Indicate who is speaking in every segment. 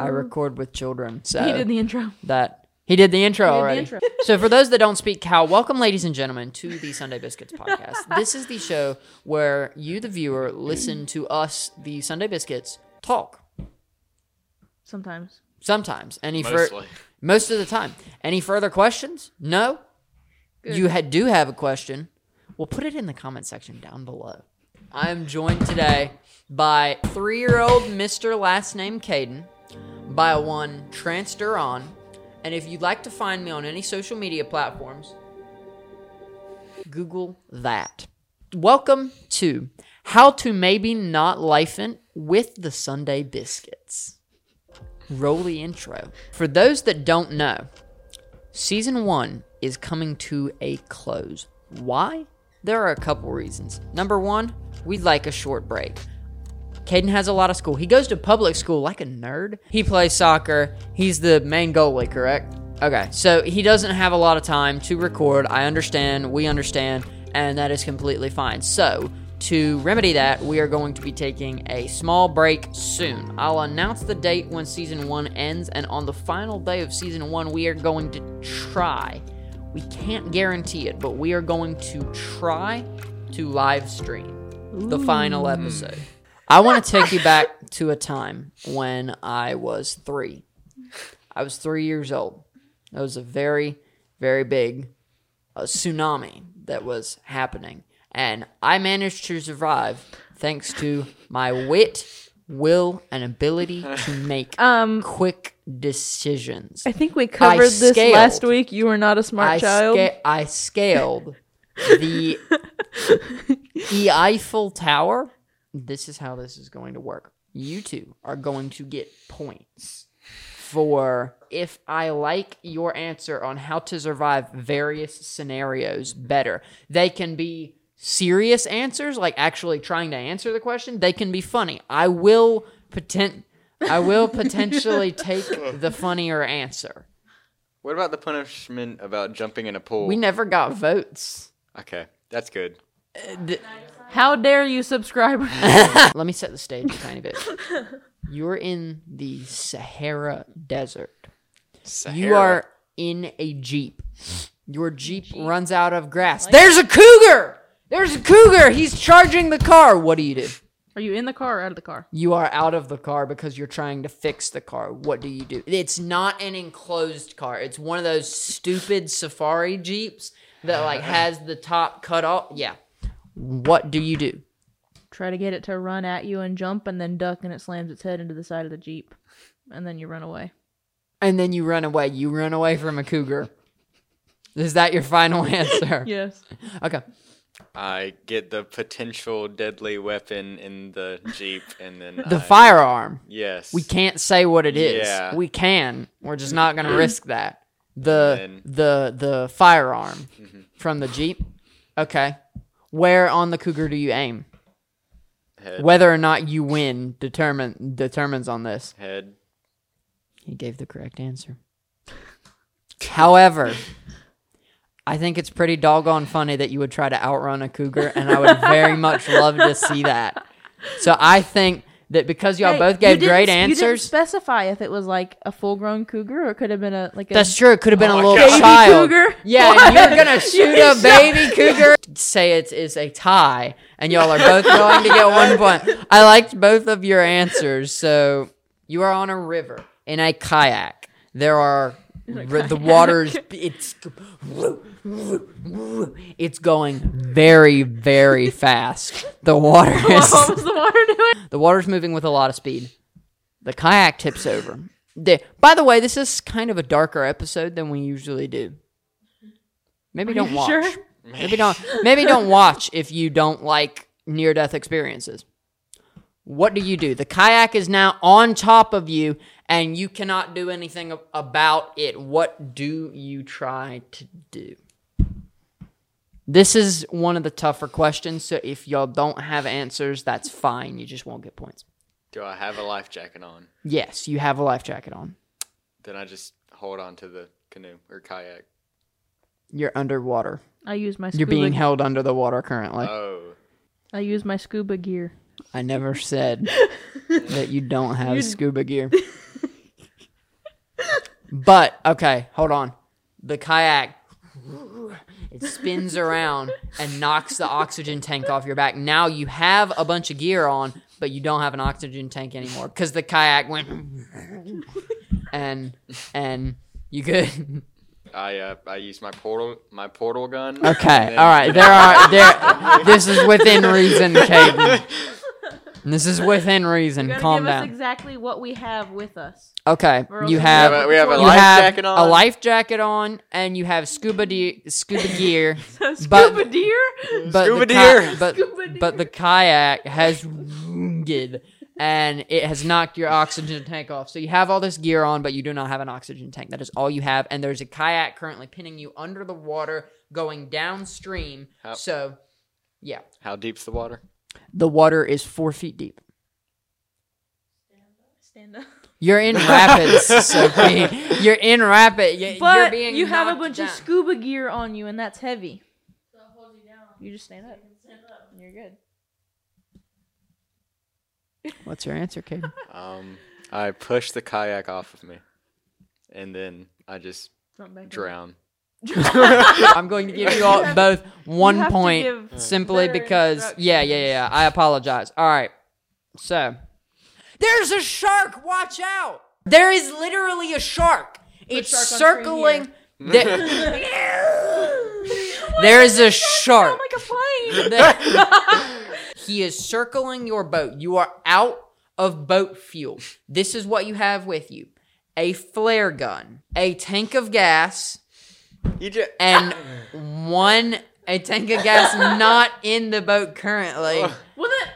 Speaker 1: I mm. record with children. So
Speaker 2: He did the intro.
Speaker 1: that he did the intro
Speaker 2: He did the
Speaker 1: already.
Speaker 2: intro.
Speaker 1: so for those that don't speak cow, welcome, ladies and gentlemen, to the Sunday Biscuits podcast. this is the show where you, the viewer, listen to us, the Sunday Biscuits, talk.
Speaker 2: Sometimes.
Speaker 1: Sometimes. Any fur- most of the time. Any further questions? No. You ha- do have a question? Well, put it in the comment section down below. I am joined today by three-year-old Mr. Last Name Caden, by one Trance Duron, and if you'd like to find me on any social media platforms, Google that. Welcome to How to Maybe Not Lifein' with the Sunday Biscuits. Roll the intro. For those that don't know, season one is coming to a close. Why? There are a couple reasons. Number one, we'd like a short break. Caden has a lot of school. He goes to public school like a nerd. He plays soccer. He's the main goalie, correct? Okay, so he doesn't have a lot of time to record. I understand. We understand. And that is completely fine. So, to remedy that, we are going to be taking a small break soon. I'll announce the date when season one ends. And on the final day of season one, we are going to try. We can't guarantee it, but we are going to try to live stream the final episode. I want to take you back to a time when I was three. I was three years old. It was a very, very big uh, tsunami that was happening. And I managed to survive thanks to my wit, will, and ability to make
Speaker 2: Um,
Speaker 1: quick decisions.
Speaker 2: I think we covered this
Speaker 1: scaled.
Speaker 2: last week. You were not a smart
Speaker 1: I,
Speaker 2: child.
Speaker 1: sca- I scaled the the Eiffel Tower. This is how this is going to work. You two are going to get points for if I like your answer on how to survive various scenarios better. They can be serious answers, like actually trying to answer the question. They can be funny. I will potent. I will potentially take the funnier answer.
Speaker 3: What about the punishment about jumping in a pool?
Speaker 1: We never got votes.
Speaker 3: okay, that's good.
Speaker 2: Uh, how dare you, subscriber?
Speaker 1: Let me set the stage a tiny bit. You're in the Sahara Desert. You are in a Jeep. Your Jeep runs out of grass. There's a cougar! There's a cougar! He's charging the car. What do you do?
Speaker 2: Are you in the car or out of the car?
Speaker 1: You are out of the car because you're trying to fix the car. What do you do? It's not an enclosed car. It's one of those stupid safari Jeeps that like has the top cut off. Yeah. What do you do?
Speaker 2: Try to get it to run at you and jump and then duck and it slams its head into the side of the Jeep. And then you run away.
Speaker 1: and then you run away. You run away from a cougar. Is that your final answer?
Speaker 2: Yes.
Speaker 1: Okay.
Speaker 3: I get the potential deadly weapon in the jeep, and then
Speaker 1: The
Speaker 3: I-
Speaker 1: firearm.
Speaker 3: Yes,
Speaker 1: We can't say what it is.
Speaker 3: Yeah.
Speaker 1: We can. We're just not going to risk that. The
Speaker 3: And
Speaker 1: the the firearm
Speaker 3: Mm-hmm.
Speaker 1: from the Jeep. Okay. Where on the cougar do you aim?
Speaker 3: Head,
Speaker 1: Whether or not you win determine determines on this.
Speaker 3: head.
Speaker 1: He gave the correct answer. However, I think it's pretty doggone funny that you would try to outrun a cougar, and I would very much love to see that. So I think that because y'all
Speaker 2: Hey,
Speaker 1: both gave
Speaker 2: didn't-
Speaker 1: great
Speaker 2: You didn't
Speaker 1: answers,
Speaker 2: specify if it was like a full grown cougar or it could have been a like a
Speaker 1: that's true. It could have been
Speaker 3: Oh
Speaker 1: a little
Speaker 3: God.
Speaker 1: child.
Speaker 2: Baby cougar?
Speaker 1: Yeah, and you're gonna shoot a baby cougar. Say it is a tie, and y'all are both going to get one point. I liked both of your answers. So you are on a river in a kayak. There are r- the waters. It's it's going very very fast. The water is
Speaker 2: what was the water doing?
Speaker 1: the water's moving with a lot of speed. The kayak tips over. The- by the way, this is kind of a darker episode than we usually do. Maybe don't
Speaker 2: you
Speaker 1: watch.
Speaker 2: sure?
Speaker 1: Maybe don't. Maybe don't watch if you don't like near-death experiences. What do you do? The kayak is now on top of you, and you cannot do anything about it. What do you try to do? This is one of the tougher questions, so if y'all don't have answers, that's fine. You just won't get points.
Speaker 3: Do I have a life jacket on?
Speaker 1: Yes, you have a life jacket on.
Speaker 3: Then I just hold on to the canoe or kayak.
Speaker 1: You're underwater.
Speaker 2: I use my scuba
Speaker 1: You're being held under the water currently.
Speaker 3: Oh,
Speaker 2: I use my scuba gear.
Speaker 1: I never said that you don't have scuba gear. But okay, hold on. The kayak it spins around and knocks the oxygen tank off your back. Now you have a bunch of gear on, but you don't have an oxygen tank anymore because the kayak went and and you could.
Speaker 3: I uh, I use my portal my portal gun.
Speaker 1: Okay,
Speaker 3: then-
Speaker 1: all right. There are there. This is within reason, Caden. This is within reason.
Speaker 2: You gotta
Speaker 1: Calm
Speaker 2: give
Speaker 1: down.
Speaker 2: us exactly what we have with us.
Speaker 1: Okay,
Speaker 2: Or else
Speaker 1: you
Speaker 2: we
Speaker 1: have
Speaker 3: have a- we have a
Speaker 1: you
Speaker 3: life
Speaker 1: have
Speaker 3: jacket
Speaker 1: a
Speaker 3: on.
Speaker 1: life jacket on, and you have scuba de- scuba gear.
Speaker 2: Scuba
Speaker 1: But-
Speaker 2: deer.
Speaker 1: But
Speaker 3: Scuba
Speaker 1: the
Speaker 3: deer.
Speaker 1: but
Speaker 2: Scuba
Speaker 1: but the kayak has wounded, and it has knocked your oxygen tank off. So you have all this gear on, but you do not have an oxygen tank. That is all you have. And there's a kayak currently pinning you under the water, going downstream.
Speaker 3: How-
Speaker 1: So, yeah,
Speaker 3: How deep's the water?
Speaker 1: The water is four feet deep.
Speaker 2: Stand up.
Speaker 1: You're in rapids, Sophie. You're in rapid. You, you're
Speaker 2: But
Speaker 1: being
Speaker 2: you have a bunch
Speaker 1: down.
Speaker 2: of scuba gear on you, and that's heavy. You you just stand up. and You're good.
Speaker 1: What's your answer, Caden?
Speaker 3: Um, I push the kayak off of me, and then I just
Speaker 2: Jump back
Speaker 3: drown.
Speaker 1: I'm going to give you all both one point simply because yeah, yeah, yeah, yeah. I apologize. All right. So, there's a shark. Watch out. There is literally a shark. It's
Speaker 2: shark
Speaker 1: circling there, there is a shark.
Speaker 2: Like a plane.
Speaker 1: There- he is circling your boat. You are out of boat fuel. This is what you have with you. A flare gun, a tank of gas,
Speaker 3: You just
Speaker 1: and one a tank of gas not in the boat currently,
Speaker 2: Well, then,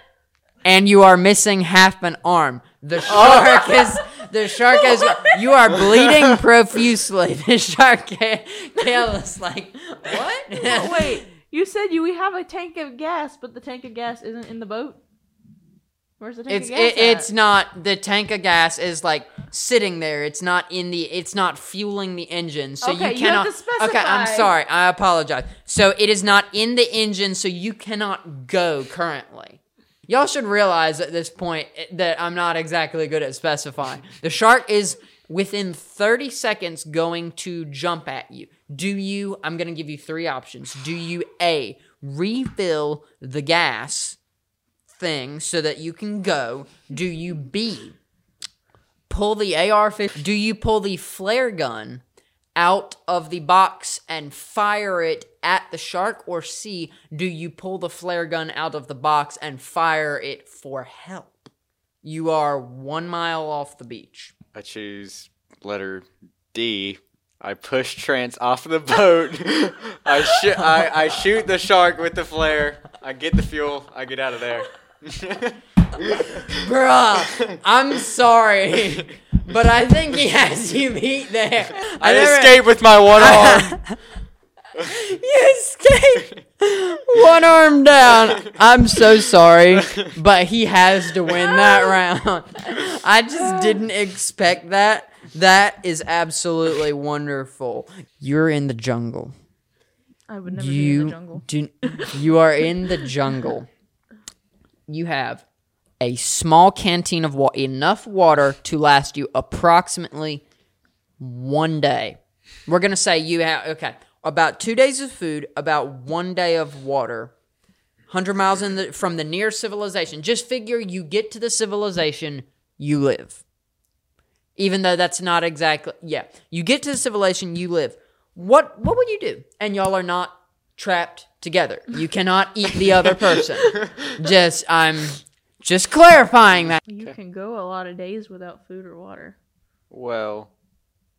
Speaker 1: and you are missing half an arm. The shark is the shark is you are bleeding profusely. The shark ca- tail is like what?
Speaker 2: oh, wait. You said you we have a tank of gas, but the tank of gas isn't in the boat. Where's the tank
Speaker 1: It's
Speaker 2: of gas?
Speaker 1: it, it's not the tank of gas is like sitting there. It's not in the. It's not fueling the engine, so
Speaker 2: Okay,
Speaker 1: you
Speaker 2: you have
Speaker 1: cannot.
Speaker 2: to
Speaker 1: Okay, I'm sorry. I apologize. So it is not in the engine, so you cannot go currently. Y'all should realize at this point eh, that I'm not exactly good at specifying. The shark is within 30 seconds going to jump at you. Do you? I'm going to give you three options. Do you a refill the gas? Thing so that you can go? Do you B pull the AR 15? Do you pull the flare gun out of the box and fire it at the shark? Or C, do you pull the flare gun out of the box and fire it for help? You are one mile off the beach.
Speaker 3: I choose letter D. I push Trance off the boat. I, sh- I I shoot the shark with the flare. I get the fuel. I get out of there.
Speaker 1: Bruh, I'm sorry, but I think he has you beat there.
Speaker 3: I
Speaker 1: never-
Speaker 3: escape with my one arm.
Speaker 1: You escaped. One arm down. I'm so sorry, but he has to win that round. I just didn't expect that. That is absolutely wonderful. You're in the jungle.
Speaker 2: I would never be in the jungle.
Speaker 1: do. You are in the jungle. You have a small canteen of water, enough water to last you approximately one day. We're gonna say you have okay about two days of food, about one day of water. Hundred miles in the, from the near civilization. Just figure you get to the civilization, you live. Even though that's not exactly yeah, you get to the civilization, you live. What what would you do? And y'all are not trapped together. You cannot eat the other person. Just I'm just clarifying that.
Speaker 2: You can go a lot of days without food or water.
Speaker 3: well,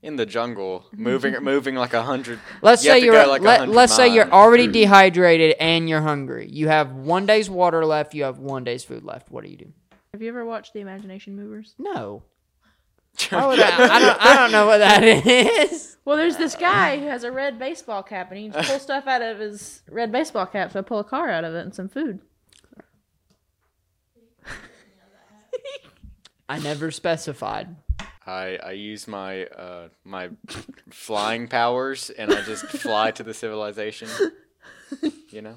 Speaker 3: in the jungle, moving moving like a hundred.
Speaker 1: Let's
Speaker 3: you
Speaker 1: say you're
Speaker 3: like
Speaker 1: let,
Speaker 3: 100
Speaker 1: let's say you're
Speaker 3: miles.
Speaker 1: already dehydrated and you're hungry. You have one day's water left. You have one day's food left. What do you do?
Speaker 2: Have you ever watched the Imagination Movers?
Speaker 1: No. Why would I, I don't. I don't know what that is.
Speaker 2: Well, there's this guy who has a red baseball cap, and he can pull stuff out of his red baseball cap. So I pull a car out of it and some food.
Speaker 1: I never specified.
Speaker 3: I I use my uh my flying powers and I just fly to the civilization. You know.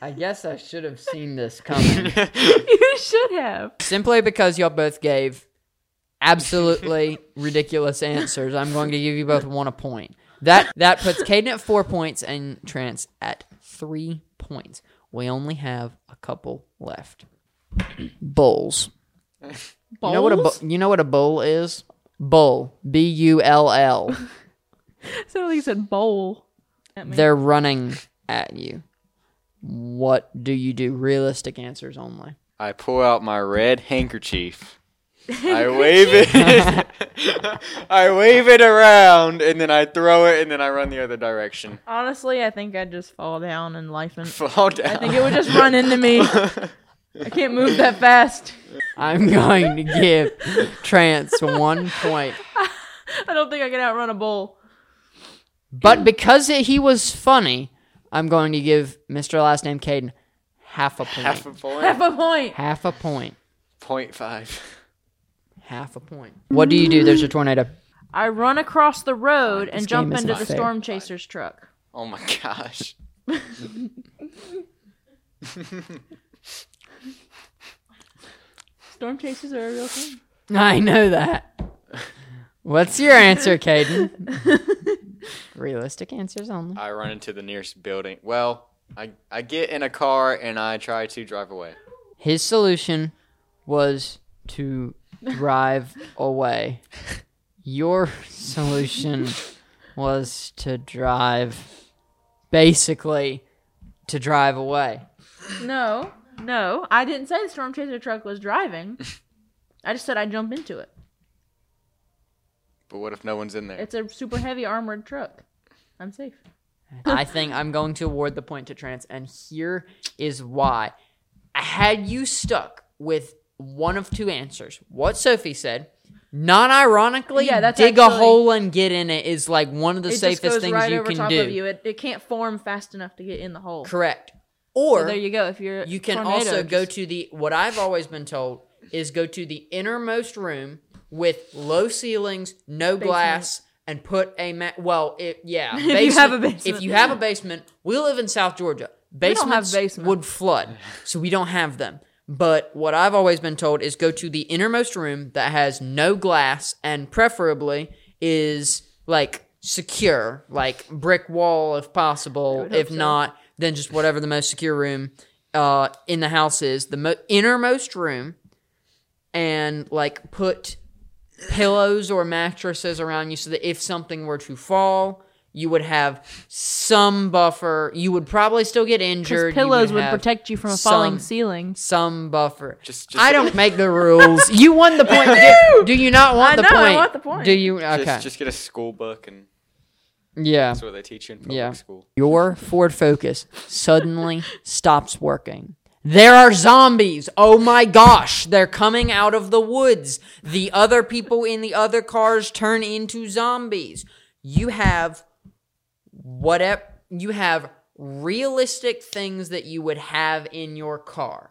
Speaker 1: I guess I should have seen this coming.
Speaker 2: you should have.
Speaker 1: Simply because y'all both gave absolutely ridiculous answers. I'm going to give you both one a point. That that puts Caden at four points and Trance at three points. We only have a couple left. Bulls. You know what a bu- you know what a bull is? Bull. B U L L.
Speaker 2: Sounded like you said bowl. At me.
Speaker 1: They're running at you. What do you do? Realistic answers only.
Speaker 3: I pull out my red handkerchief. I wave it. I wave it around, and then I throw it, and then I run the other direction.
Speaker 2: Honestly, I think I'd just fall down and life and
Speaker 3: Fall down.
Speaker 2: I think it would just run into me. I can't move that fast.
Speaker 1: I'm going to give Trance one point.
Speaker 2: I don't think I can outrun a bull.
Speaker 1: But because he was funny, I'm going to give Mr. Last Name Caden half a point.
Speaker 3: half a point.
Speaker 2: Half a point.
Speaker 1: half a point.
Speaker 3: Point five.
Speaker 1: Half a point. What do you do? There's a tornado.
Speaker 2: I run across the road and
Speaker 1: This
Speaker 2: jump
Speaker 1: game is
Speaker 2: into
Speaker 1: not
Speaker 2: the
Speaker 1: fair.
Speaker 2: storm chaser's truck.
Speaker 3: Oh my gosh.
Speaker 2: Storm chasers are a real thing.
Speaker 1: I know that. What's your answer, Caden? Realistic answers only.
Speaker 3: I run into the nearest building. Well, I I get in a car and I try to drive away.
Speaker 1: His solution was to drive away. Your solution was to drive, basically, to drive away.
Speaker 2: No, no, I didn't say the storm chaser truck was driving. I just said I'd jump into it.
Speaker 3: But what if no one's in there?
Speaker 2: It's a super heavy armored truck. I'm safe.
Speaker 1: I think I'm going to award the point to Trance, and here is why. Had you stuck with one of two answers, what Sophie said, non ironically,
Speaker 2: Yeah, that's
Speaker 1: dig a hole and get in it is like one of the safest things
Speaker 2: right
Speaker 1: you
Speaker 2: over
Speaker 1: can
Speaker 2: top
Speaker 1: do.
Speaker 2: of you. It, it can't form fast enough to get in the hole.
Speaker 1: Correct.
Speaker 2: So
Speaker 1: Or
Speaker 2: there you go. If you're
Speaker 1: you can
Speaker 2: tornado,
Speaker 1: also go to the what I've always been told is go to the innermost room with low ceilings, no glass, and put a ma- well, it, yeah,
Speaker 2: If you have a basement,
Speaker 1: If
Speaker 2: basement.
Speaker 1: you have a basement, we live in South Georgia.
Speaker 2: don't
Speaker 1: Basements
Speaker 2: have basements.
Speaker 1: would flood, so we don't have them. But what I've always been told is go to the innermost room that has no glass and preferably is like secure, like brick wall if possible. If
Speaker 2: so.
Speaker 1: not, then just whatever the most secure room uh, in the house is, the mo- innermost room, and like put pillows or mattresses around you so that if something were to fall, you would have some buffer. You would probably still get
Speaker 2: Because
Speaker 1: injured. you
Speaker 2: pillows would
Speaker 1: have
Speaker 2: protect you from a falling
Speaker 1: some-
Speaker 2: ceiling.
Speaker 1: some buffer.
Speaker 3: Just- just-
Speaker 1: I don't make the rules. You won the point. do, do you not want
Speaker 2: I
Speaker 1: the
Speaker 2: know, I
Speaker 1: point?
Speaker 2: want the point.
Speaker 1: Do you? Okay.
Speaker 3: Just just get a school book and
Speaker 1: yeah.
Speaker 3: that's what they teach you in public
Speaker 1: Yeah.
Speaker 3: school.
Speaker 1: Your Ford Focus suddenly stops working. There are zombies. Oh my gosh, they're coming out of the woods. The other people in the other cars turn into zombies. You have whatever you have realistic things that you would have in your car.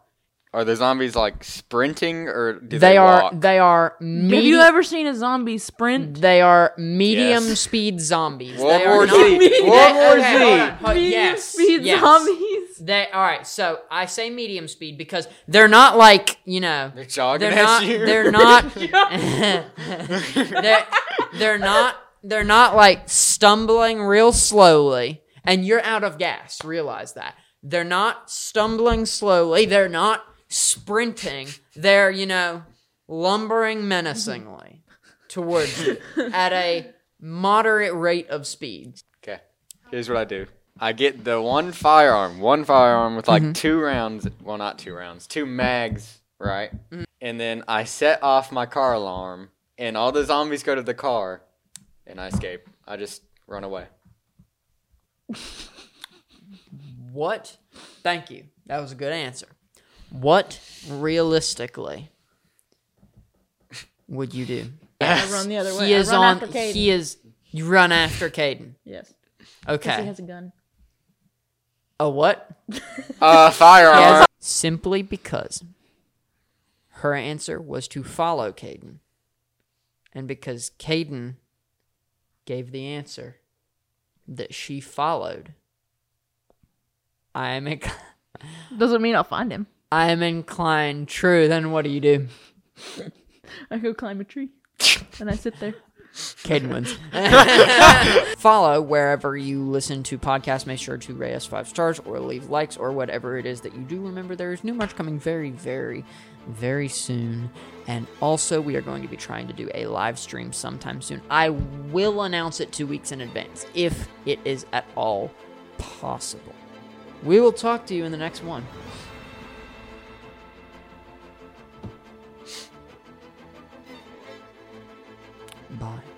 Speaker 3: Are the zombies like sprinting or do
Speaker 1: They,
Speaker 3: they,
Speaker 1: are
Speaker 3: walk?
Speaker 1: they are
Speaker 2: Have you ever seen a zombie sprint?
Speaker 1: they are medium
Speaker 3: Yes.
Speaker 1: speed zombies.
Speaker 3: World
Speaker 1: They are
Speaker 3: War
Speaker 1: not-
Speaker 3: Z. World War
Speaker 1: okay, hold on, hold-
Speaker 2: Medium
Speaker 1: yes,
Speaker 2: speed
Speaker 1: yes.
Speaker 2: zombies.
Speaker 1: They all right. So I say medium speed because they're not like you know
Speaker 3: They're jogging
Speaker 1: they're
Speaker 3: at
Speaker 1: not
Speaker 3: you.
Speaker 1: they're not they're, they're not they're not like stumbling real slowly and you're out of gas. Realize that they're not stumbling slowly. They're not sprinting. They're you know lumbering menacingly towards you at a moderate rate of speed.
Speaker 3: Okay. Here's what I do. I get the one firearm, one firearm with
Speaker 1: Mm-hmm.
Speaker 3: like two rounds. Well, not two rounds, two mags, right?
Speaker 1: Mm.
Speaker 3: And then I set off my car alarm, and all the zombies go to the car, and I escape. I just run away.
Speaker 1: What? Thank you. That was a good answer. What realistically would you do?
Speaker 2: I run the other way.
Speaker 1: He
Speaker 2: I
Speaker 1: is
Speaker 2: run
Speaker 1: on.
Speaker 2: after Caden.
Speaker 1: He is. You run after Caden.
Speaker 2: Yes. Okay. he has a gun.
Speaker 1: A what?
Speaker 3: Uh, firearm.
Speaker 1: Yes. Simply because her answer was to follow Caden, and because Caden gave the answer that she followed, I am. inc-
Speaker 2: Doesn't mean I'll find him.
Speaker 1: I am inclined. True. Then what do you do?
Speaker 2: I go climb a tree. And I sit there.
Speaker 1: Caden wins. Follow wherever you listen to podcasts. Make sure to rate us five stars or leave likes or whatever it is that you do. Remember, there is new merch coming very, very, very soon. And also, we are going to be trying to do a live stream sometime soon. I will announce it two weeks in advance if it is at all possible. We will talk to you in the next one. Bye.